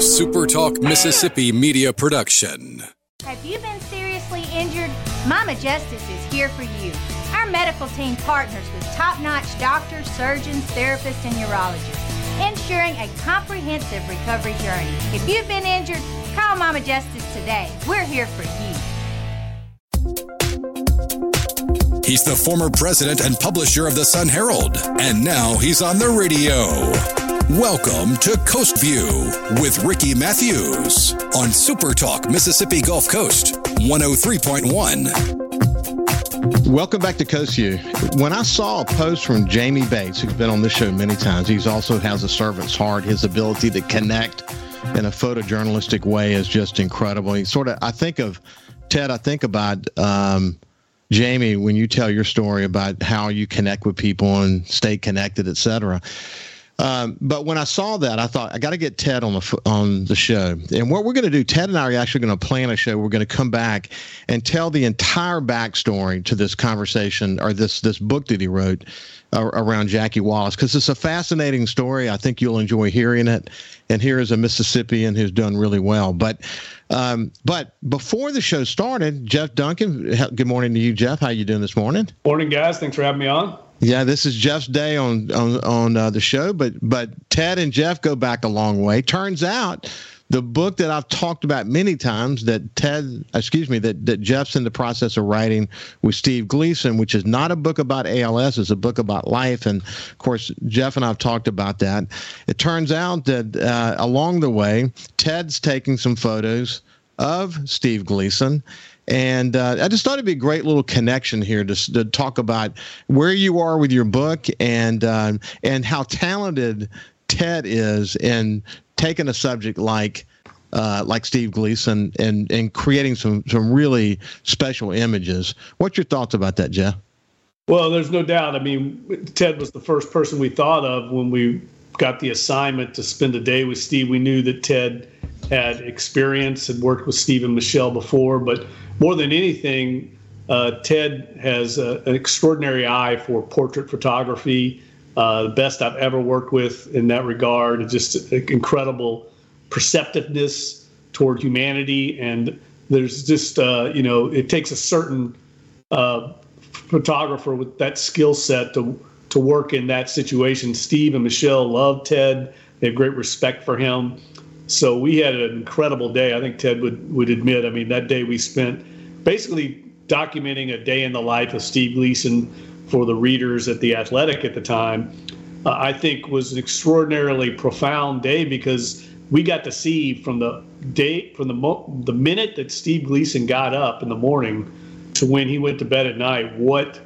SuperTalk Mississippi media production. Have you been seriously injured? Mama Justice is here for you. Our medical team partners with top notch doctors, surgeons, therapists, and urologists, ensuring a comprehensive recovery journey. If you've been injured, call Mama Justice today. We're here for you. He's the former president and publisher of the Sun Herald, and now he's on the radio. Welcome to Coast View with Ricky Matthews on Super Talk Mississippi Gulf Coast 103.1. Welcome back to Coast View. When I saw a post from Jamie Bates, who's been on this show many times, he also has a servant's heart. His ability to connect in a photojournalistic way is just incredible. He sort of, I think of Ted. I think about um, Jamie when you tell your story about how you connect with people and stay connected, et cetera. Um, but when I saw that, I thought I got to get Ted on the on the show. And what we're going to do, Ted and I are actually going to plan a show. We're going to come back and tell the entire backstory to this conversation or this this book that he wrote uh, around Jackie Wallace because it's a fascinating story. I think you'll enjoy hearing it. And here is a Mississippian who's done really well. But um, but before the show started, Jeff Duncan. Good morning to you, Jeff. How you doing this morning? Morning, guys. Thanks for having me on. Yeah, this is Jeff's day on on on uh, the show, but but Ted and Jeff go back a long way. Turns out the book that I've talked about many times that Ted, excuse me, that that Jeff's in the process of writing with Steve Gleason, which is not a book about ALS, it's a book about life, and of course Jeff and I've talked about that. It turns out that uh, along the way, Ted's taking some photos of Steve Gleason and uh, I just thought it'd be a great little connection here to, to talk about where you are with your book and uh, and how talented Ted is in taking a subject like uh, like Steve Gleason and and creating some some really special images. What's your thoughts about that, Jeff? Well, there's no doubt. I mean, Ted was the first person we thought of when we got the assignment to spend a day with Steve. We knew that Ted had experience, had worked with Steve and Michelle before, but more than anything, uh, Ted has a, an extraordinary eye for portrait photography. Uh, the best I've ever worked with in that regard. Just incredible perceptiveness toward humanity, and there's just uh, you know it takes a certain uh, photographer with that skill set to to work in that situation. Steve and Michelle love Ted. They have great respect for him. So we had an incredible day. I think Ted would would admit. I mean, that day we spent basically documenting a day in the life of Steve Gleason for the readers at the Athletic at the time. Uh, I think was an extraordinarily profound day because we got to see from the day from the mo- the minute that Steve Gleason got up in the morning to when he went to bed at night what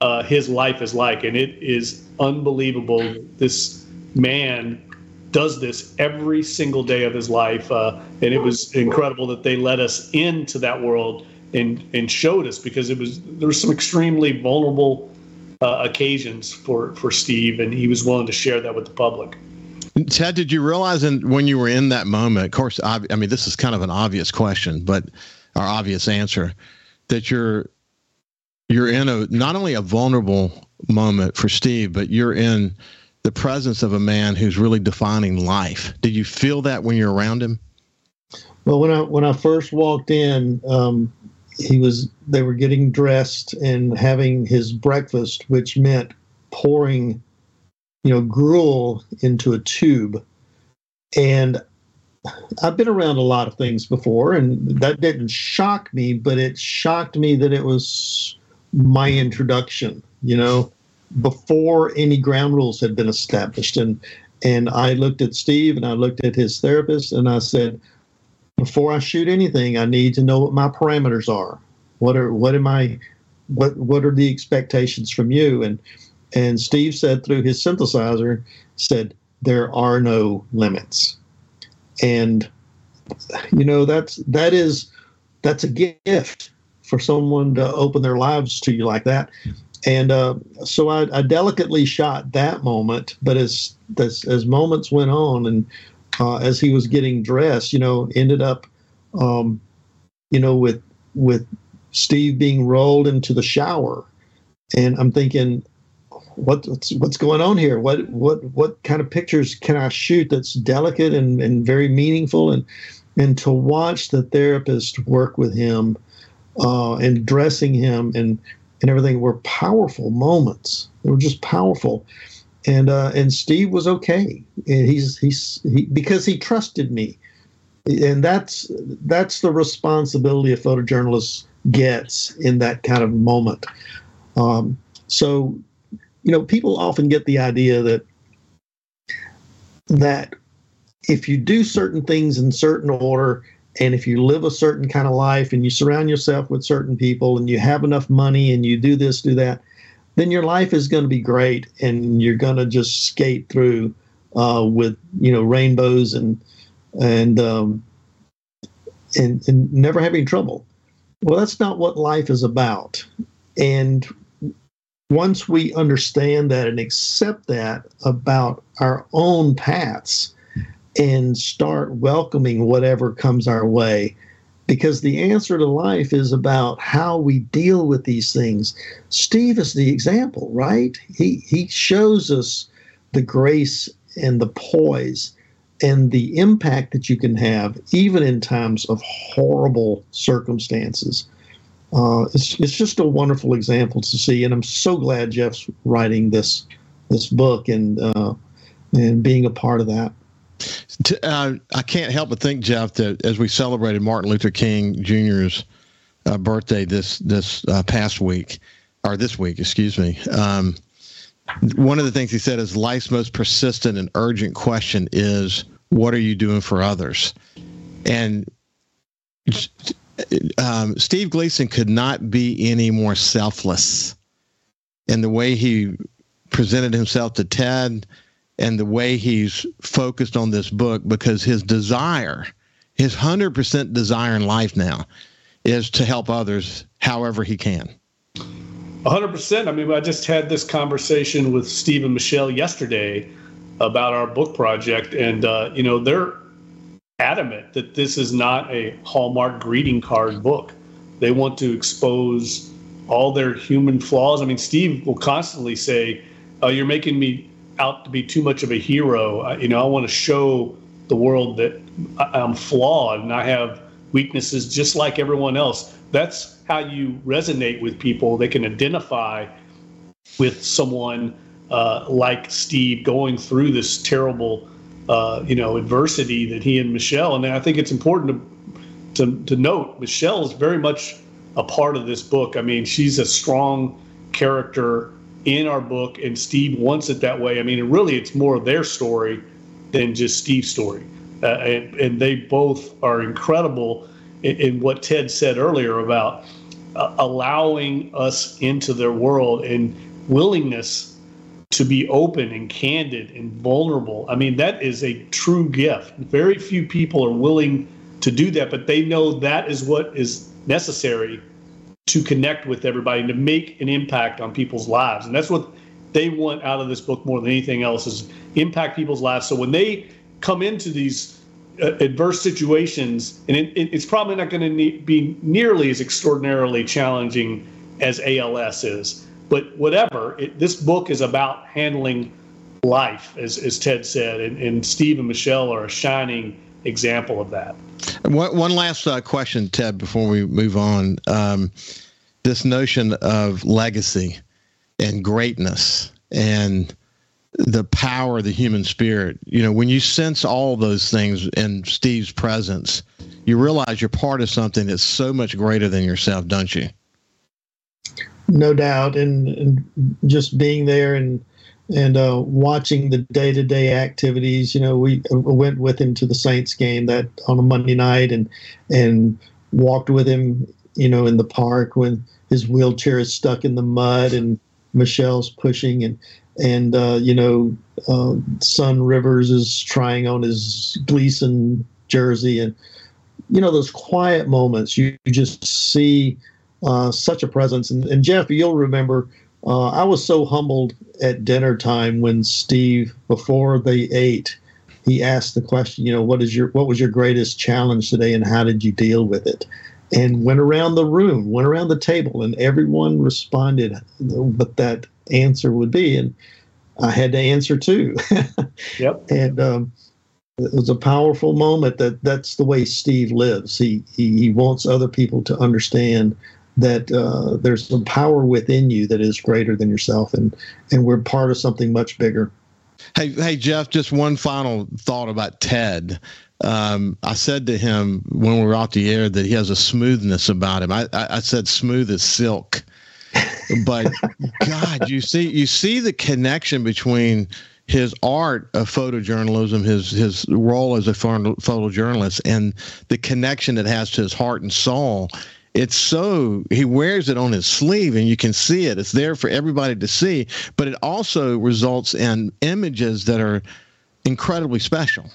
uh, his life is like, and it is unbelievable. This man does this every single day of his life, uh, and it was incredible that they let us into that world and and showed us because it was there were some extremely vulnerable uh, occasions for for Steve, and he was willing to share that with the public. Ted, did you realize in, when you were in that moment? Of course, I, I mean this is kind of an obvious question, but our obvious answer that you're you're in a not only a vulnerable moment for Steve, but you're in the presence of a man who's really defining life. Did you feel that when you're around him? Well, when I when I first walked in, um, he was they were getting dressed and having his breakfast, which meant pouring, you know, gruel into a tube. And I've been around a lot of things before, and that didn't shock me, but it shocked me that it was my introduction. You know, before any ground rules had been established. And and I looked at Steve and I looked at his therapist and I said, before I shoot anything, I need to know what my parameters are. What are what am I what what are the expectations from you? And and Steve said through his synthesizer, said, there are no limits. And you know, that's that is that's a gift for someone to open their lives to you like that and uh, so I, I, delicately shot that moment. But as as, as moments went on, and uh, as he was getting dressed, you know, ended up, um, you know, with with Steve being rolled into the shower, and I'm thinking, what, what's what's going on here? What what what kind of pictures can I shoot that's delicate and, and very meaningful? And and to watch the therapist work with him uh, and dressing him and and everything were powerful moments. They were just powerful. And uh, and Steve was okay. And he's he's he, because he trusted me, and that's that's the responsibility a photojournalist gets in that kind of moment. Um, so, you know, people often get the idea that that if you do certain things in certain order and if you live a certain kind of life and you surround yourself with certain people and you have enough money and you do this do that then your life is going to be great and you're going to just skate through uh, with you know rainbows and and um, and and never having trouble. Well that's not what life is about. And once we understand that and accept that about our own paths and start welcoming whatever comes our way. Because the answer to life is about how we deal with these things. Steve is the example right? He he shows us the grace and the poise and the impact that you can have even in times of horrible circumstances. Uh, it's, it's just a wonderful example to see and i'm so glad jeff's writing this this book and uh, and being a part of that uh, I can't help but think, Jeff, that as we celebrated Martin Luther King Jr.'s uh, birthday this this uh, past week, or this week, excuse me, um, one of the things he said is life's most persistent and urgent question is, "What are you doing for others?" And um, Steve Gleason could not be any more selfless in the way he presented himself to Ted and the way he's focused on this book because his desire, his 100% desire in life now is to help others however he can. 100%. I mean, I just had this conversation with Steve and Michelle yesterday about our book project, and, uh, you know, they're adamant that this is not a Hallmark greeting card book. They want to expose all their human flaws. I mean, Steve will constantly say, oh, You're making me out to be too much of a hero. I, you know, I want to show the world that I'm flawed and I have weaknesses just like everyone else. That's how you resonate with people. They can identify with someone uh, like Steve going through this terrible, uh, you know, adversity that he and Michelle. And I think it's important to, to to note Michelle is very much a part of this book. I mean, she's a strong character in our book, and Steve wants it that way. I mean, really, it's more their story than just Steve's story. Uh, and, and, they both are incredible in, in what Ted said earlier about uh, allowing us into their world and willingness to be open and candid and vulnerable. I mean, that is a true gift. Very few people are willing to do that, but they know that is what is necessary to connect with everybody and to make an impact on people's lives. And that's what they want out of this book more than anything else is impact people's lives. So when they come into these uh, adverse situations, and it, it, it's probably not going to ne- be nearly as extraordinarily challenging as ALS is, but whatever, it, this book is about handling life, as, as Ted said, and, and Steve and Michelle are a shining example of that. One, one last uh, question, Ted, before we move on. Um, this notion of legacy and greatness and the power of the human spirit. You know, when you sense all those things in Steve's presence, you realize you're part of something that's so much greater than yourself, don't you? No doubt, and, and just being there and and uh, watching the day to day activities. You know, we uh, went with him to the Saints game that on a Monday night, and and walked with him. You know, in the park when his wheelchair is stuck in the mud, and Michelle's pushing, and and uh, you know, uh, Son Rivers is trying on his Gleason jersey, and you know those quiet moments. You, you just see uh, such a presence, and, and Jeff, you'll remember uh, I was so humbled at dinner time when Steve, before they ate, he asked the question, you know, what is your what was your greatest challenge today, and how did you deal with it? And went around the room, went around the table, and everyone responded with that answer would be, and I had to answer too. yep. And um, it was a powerful moment. That that's the way Steve lives. He he, he wants other people to understand that uh, there's some power within you that is greater than yourself, and and we're part of something much bigger. Hey, hey, Jeff. Just one final thought about Ted. Um, I said to him when we were off the air that he has a smoothness about him. I, I, I said smooth as silk, but God, you see, you see the connection between his art of photojournalism, his his role as a photojournalist, and the connection it has to his heart and soul it's so he wears it on his sleeve and you can see it. It's there for everybody to see but it also results in images that are incredibly special.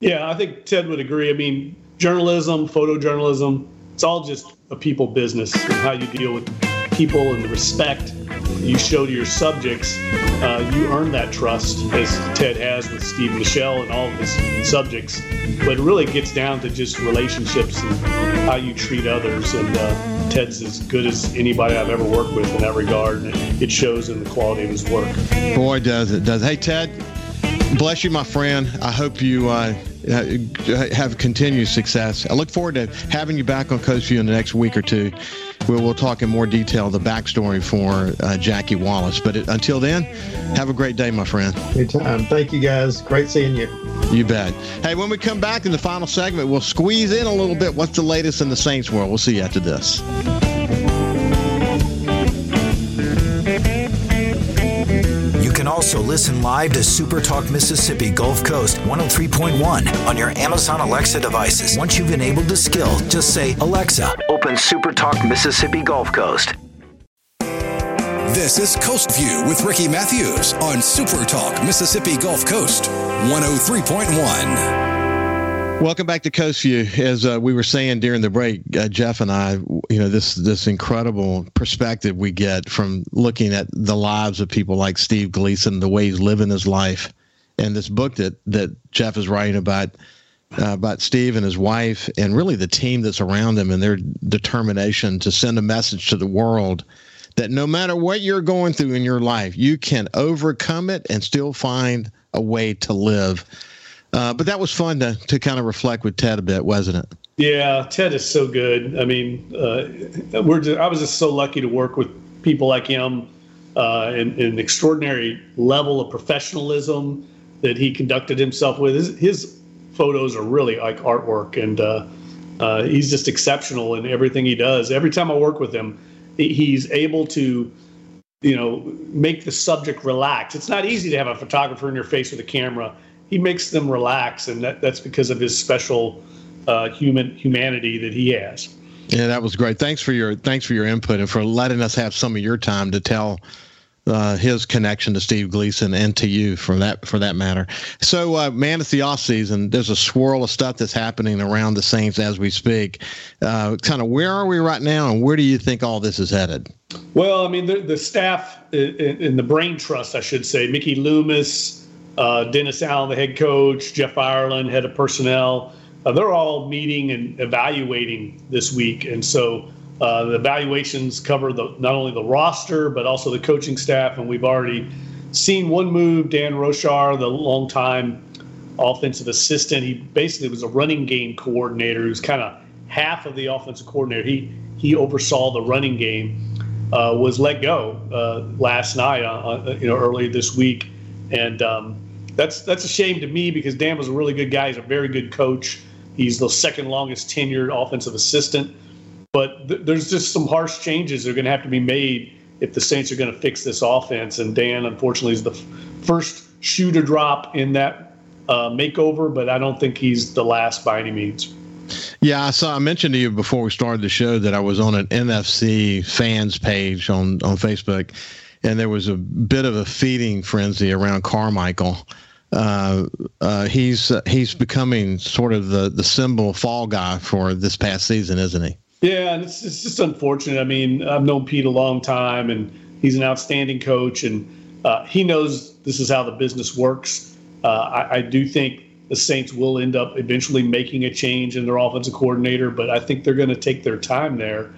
Yeah i think ted would agree. I mean journalism photojournalism it's all just a people business and how you deal with people and the respect you show to your subjects, uh, you earn that trust, as Ted has with Steve Michelle and all of his subjects. But it really gets down to just relationships and how you treat others. And uh, Ted's as good as anybody I've ever worked with in that regard, and it shows in the quality of his work. Boy, does it does. Hey, Ted, bless you, my friend. I hope you. Uh, have continued success. I look forward to having you back on Coast View in the next week or two we'll, we'll talk in more detail the backstory for uh, Jackie Wallace. But it, until then, have a great day, my friend. Good time. Thank you, guys. Great seeing you. You bet. Hey, when we come back in the final segment, we'll squeeze in a little bit what's the latest in the Saints world. We'll see you after this. Also listen live to Super Talk Mississippi Gulf Coast 103.1 on your Amazon Alexa devices. Once you've enabled the skill, just say, Alexa, open Super Talk Mississippi Gulf Coast. This is Coast View with Ricky Matthews on Super Talk Mississippi Gulf Coast 103.1. Welcome back to Coast View. As uh, we were saying during the break, uh, Jeff and I, you know, this this incredible perspective we get from looking at the lives of people like Steve Gleason, the way he's living his life, and this book that that Jeff is writing about uh, about Steve and his wife, and really the team that's around them and their determination to send a message to the world that no matter what you're going through in your life, you can overcome it and still find a way to live uh, but that was fun to, to kind of reflect with Ted a bit, wasn't it? Yeah, Ted is so good. I mean, uh, we're just, I was just so lucky to work with people like him uh, and, an extraordinary level of professionalism that he conducted himself with. His, his photos are really like artwork, and uh, uh, he's just exceptional in everything he does. Every time I work with him, he's able to you know make the subject relax it's not easy to have a photographer in your face with a camera he makes them relax, and that, that's because of his special uh, human humanity that he has. Yeah, that was great. Thanks for your thanks for your input and for letting us have some of your time to tell uh, his connection to Steve Gleason and to you for that for that matter. So, uh, man, it's the off season. There's a swirl of stuff that's happening around the Saints as we speak. Uh, kind of where are we right now, and where do you think all this is headed? Well, I mean, the, the staff in the brain trust, I should say, Mickey Loomis uh, Dennis Allen, the head coach, Jeff Ireland, head of personnel. Uh, they're all meeting and evaluating this week, and so uh, the evaluations cover the not only the roster but also the coaching staff. And we've already seen one move. Dan Roushar, the longtime offensive assistant, he basically was a running game coordinator. He was kind of half of the offensive coordinator. He he oversaw the running game. Uh, was let go uh, last night, uh, you know, early this week, and um, that's that's a shame to me because Dan was a really good guy. He's a very good coach. He's the second longest tenured offensive assistant. But th- there's just some harsh changes that are going to have to be made if the Saints are going to fix this offense. And Dan, unfortunately, is the f- first shoe to drop in that uh, makeover. But I don't think he's the last by any means. Yeah, I saw. I mentioned to you before we started the show that I was on an NFC fans page on on Facebook, and there was a bit of a feeding frenzy around Carmichael uh, uh, he's uh, he's becoming sort of the the symbol fall guy for this past season, isn't he? Yeah, and it's it's just unfortunate. I mean, I've known Pete a long time, and he's an outstanding coach, and uh, he knows this is how the business works. Uh, I, I do think the Saints will end up eventually making a change in their offensive coordinator, but I think they're going to take their time there.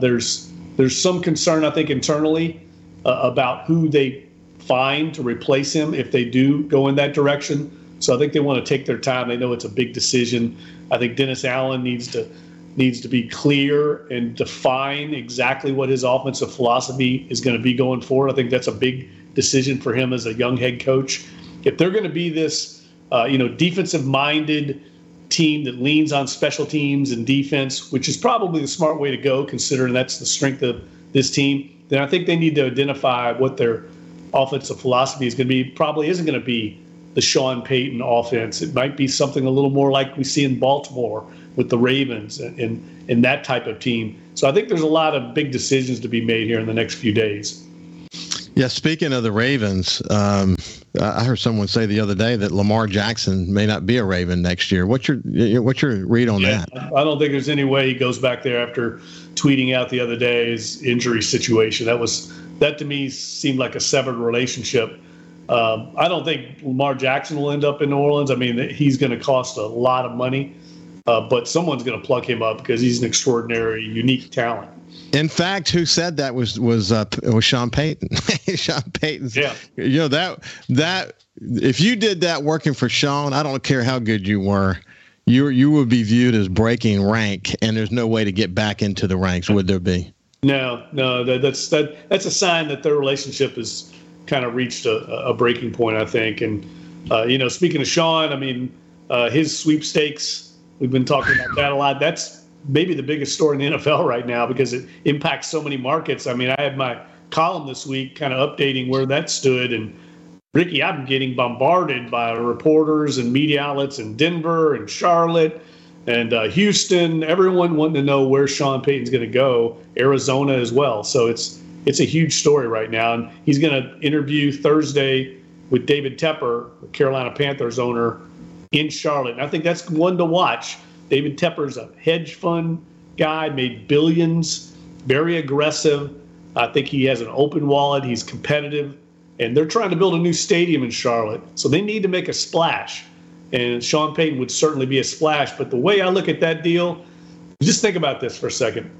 There's there's some concern I think internally about who they find to replace him if they do go in that direction. So I think they want to take their time. They know it's a big decision. I think Dennis Allen needs to needs to be clear and define exactly what his offensive philosophy is going to be going forward. I think that's a big decision for him as a young head coach. If they're going to be this, uh, you know, defensive minded team that leans on special teams and defense, which is probably the smart way to go, considering that's the strength of this team, then I think they need to identify what their offensive philosophy is going to be. Probably isn't going to be the Sean Payton offense. It might be something a little more like we see in Baltimore with the Ravens and, and, and that type of team. So I think there's a lot of big decisions to be made here in the next few days. Yeah, speaking of the Ravens, um, I heard someone say the other day that Lamar Jackson may not be a Raven next year. What's your what's your read on yeah, that? I don't think there's any way he goes back there after tweeting out the other day's injury situation. That was that to me seemed like a severed relationship. Um, I don't think Lamar Jackson will end up in New Orleans. I mean, he's going to cost a lot of money, uh, but someone's going to plug him up because he's an extraordinary, unique talent. In fact, who said that was was uh, was Sean Payton. Sean Payton. Yeah. You know that that if you did that working for Sean, I don't care how good you were, you you would be viewed as breaking rank, and there's no way to get back into the ranks. Would there be? No, no. That, that's that that's a sign that their relationship has kind of reached a, a breaking point, I think. And uh, you know, speaking of Sean, I mean, uh, his sweepstakes. We've been talking about that a lot. That's maybe the biggest story in the NFL right now because it impacts so many markets. I mean, I had my column this week kind of updating where that stood. And Ricky, I'm getting bombarded by reporters and media outlets in Denver and Charlotte and uh, Houston. Everyone wanting to know where Sean Payton's going to go, Arizona as well. So it's it's a huge story right now. And he's going to interview Thursday with David Tepper, Carolina Panthers owner, in Charlotte. And I think that's one to watch David Tepper's a hedge fund guy, made billions, very aggressive. I think he has an open wallet. He's competitive, and they're trying to build a new stadium in Charlotte, so they need to make a splash. And Sean Payton would certainly be a splash. But the way I look at that deal, just think about this for a second.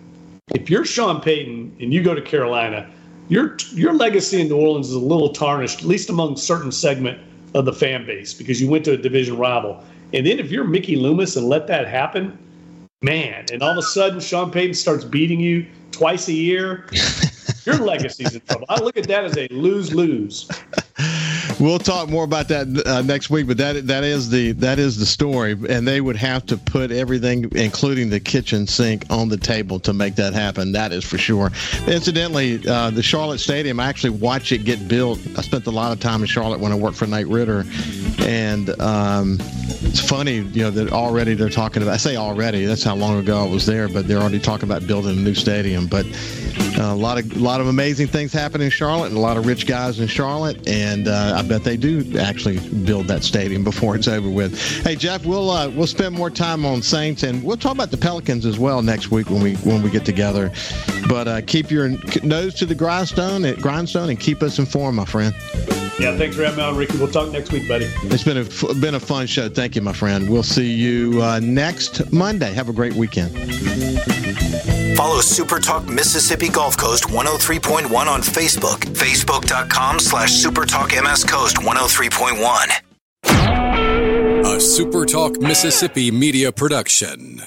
If you're Sean Payton and you go to Carolina, your your legacy in New Orleans is a little tarnished, at least among certain segment of the fan base, because you went to a division rival. And then if you're Mickey Loomis and let that happen, man, and all of a sudden Sean Payton starts beating you twice a year, your legacy's in trouble. I look at that as a lose lose. We'll talk more about that uh, next week, but that that is the that is the story, and they would have to put everything, including the kitchen sink, on the table to make that happen. That is for sure. Incidentally, uh, the Charlotte Stadium, I actually watched it get built. I spent a lot of time in Charlotte when I worked for Knight Ridder, and um, it's funny, you know, that already they're talking about. I say already, that's how long ago I was there, but they're already talking about building a new stadium. But a lot of a lot of amazing things happen in Charlotte, and a lot of rich guys in Charlotte, and uh, I bet they do actually build that stadium before it's over with. Hey Jeff, we'll uh, we'll spend more time on Saints, and we'll talk about the Pelicans as well next week when we when we get together. But uh, keep your nose to the grindstone, at grindstone, and keep us informed, my friend. Yeah, thanks for having me on, Ricky. We'll talk next week, buddy. It's been a been a fun show. Thank you, my friend. We'll see you uh, next Monday. Have a great weekend. Follow Super Talk Mississippi Gulf Coast 103.1 on Facebook. Facebook.com slash Super Talk MS Coast 103.1. A Super Talk Mississippi media production.